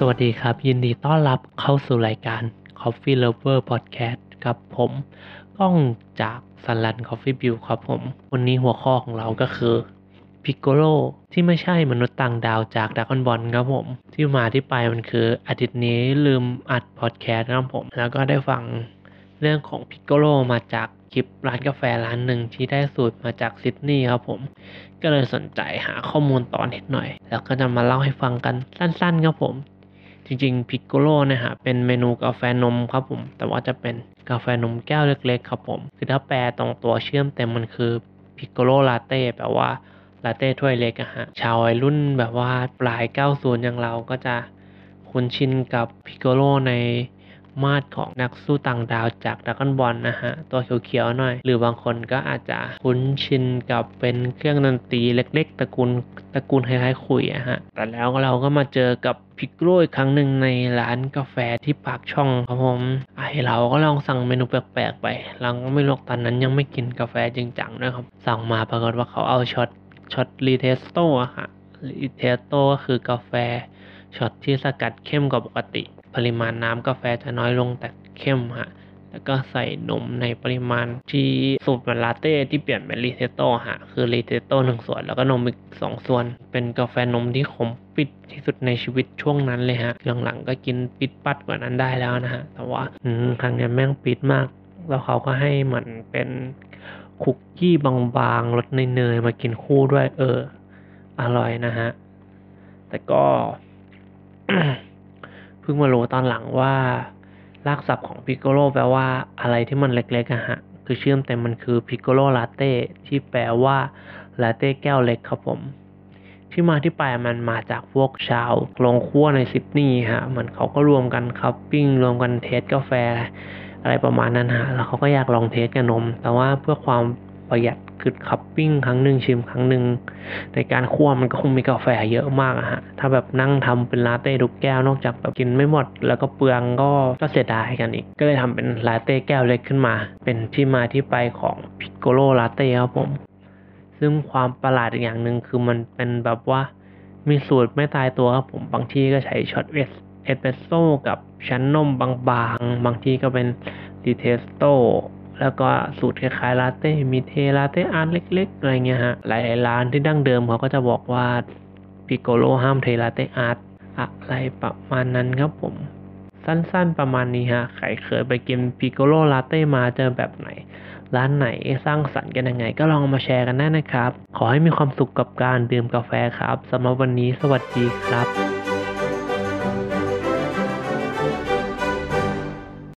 สวัสดีครับ ยินดีต้อนรับเข้าสู่รายการ Coffee Lover Podcast ครับผมก้องจากสันลัน Coffee b i l ครับผม วันนี้หัวข้อของเราก็คือ piccolo ที่ไม่ใช่มนุษย์ต่างดาวจากดัก o อนบอลครับผม ที่มาที่ไปมันคืออาทิตย์นี้ลืมอัดพอดแคสต์ครับผม แล้วก็ได้ฟังเรื่องของ piccolo มาจากคลิปร้านกาแฟร้านหนึ่งที่ได้สูตรมาจากซิดนีย์ครับผม ก็เลยสนใจหาข้อมูลต่อนิดหน่อย แล้วก็จะมาเล่าให้ฟังกันสั้นๆครับผม จริงๆ piccolo เนี่ยฮะเป็นเมนูกาแฟนมครับผม แต่ว่าจะเป็นกาแฟนมแก้วเล็กๆ ครับผม คือถ้าแปลตรงตัวเชื่อมเต็มมันคือ piccolo latte แปลว่าลาเต้ถ้วยเล็กอะฮะ ชาววัยรุ่นแบบว่าปลาย 90 อย่างเราก็จะคุ้นชินกับ Piccolo ใน มาดของนักสู้ต่างดาวจากดราก้อนบอลนะฮะ ตัวเขียวๆหน่อย หรือบางคนก็อาจจะคุ้นชินกับเป็นเครื่องดนตรีเล็กๆ ตระกูลตระกูลคล้ายๆขลุ่ยอะฮะ แต่แล้วเราก็มาเจอกับ piccolo อีกครั้งหนึ่งในร้านกาแฟที่ปากช่องครับผมไอเราก็ลองสั่งเมนูแปลกๆไปเราก็ไม่รู้ตอนนั้นยังไม่กินกาแฟจริงจังด้วยครับ สั่งมาปรากฏว่าเขาเอาช็อตช็อต ristretto อะฮะ ristretto ก็คือกาแฟช็อตที่สกัดเข้มกว่าปกติปริมาณน้ำกาแฟจะน้อยลงแต่เข้มฮะ แล้วก็ใส่นมในปริมาณที่สูตรเหมือนลาเต้ที่เปลี่ยนเป็น ristretto ฮะ คือ ristretto หนึ่งส่วน แล้วก็นมอีกสองส่วน เป็นกาแฟนมที่ขมปี๊ดที่สุดในชีวิตช่วงนั้นเลยฮะหลังๆก็กินปี๊ดปั๊ดกว่านั้นได้แล้วนะฮะ แต่ว่าครั้งนี้แม่งปี๊ดมาก แล้วเขาก็ให้เหมือนเป็นคุกกี้บางๆรสเนยๆมากินคู่ด้วย เออ อร่อยนะฮะ แต่ก็ เพิ่งมารู้ตอนหลังว่า รากศัพท์ของ piccolo แปลว่าอะไรที่มันเล็กๆอะฮะ คือชื่อเต็มมันคือ piccolo latte ที่แปลว่าลาเต้แก้วเล็กครับผม ที่มาที่ไปมันมาจากพวกชาวโรงคั่วในซิดนีย์ฮะเหมือนเขาก็รวมกัน cupping รวมกัน taste กาแฟ อะไรประมาณนั้นฮะแล้วเขาก็อยากลอง taste กับนม แต่ว่าเพื่อความ ประหยัดคือ cupping ครั้งหนึ่งชิมครั้งหนึ่งในการคั่วมันก็คงมีกาแฟเยอะมากอะฮะถ้าแบบนั่งทำเป็นลาเต้ทุกแก้วนอกจากแบบกินไม่หมด แล้วก็เปลืองก็ก็เสียดายกันอีก ก็เลยทำเป็นลาเต้แก้วเล็กขึ้นมา เป็นที่มาที่ไปของ piccolo latte ครับผม ซึ่งความประหลาดอีกอย่างหนึ่งคือมันเป็นแบบว่ามีสูตรไม่ตายตัวครับผมบางที่ก็ใช้ช็อตเอสเอสเปรสโซ่กับชั้นนมบางๆบางที่ก็เป็น ristretto แล้วก็สูตรคล้ายๆลาเต้ มีเท latte artเล็กๆอะไรเงี้ยฮะ หลายๆร้านที่ดั้งเดิมเขาก็จะบอกว่า piccolo ห้ามเท latte art อะไรประมาณนั้นครับผม สั้นๆประมาณนี้ฮะ ใครเคยไปกิน piccolo latte มาเจอแบบไหน ร้านไหนสร้างสรรค์กันยังไง ก็ลองมาแชร์กันได้นะครับ ขอให้มีความสุขกับการดื่มกาแฟครับสำหรับวันนี้สวัสดีครับ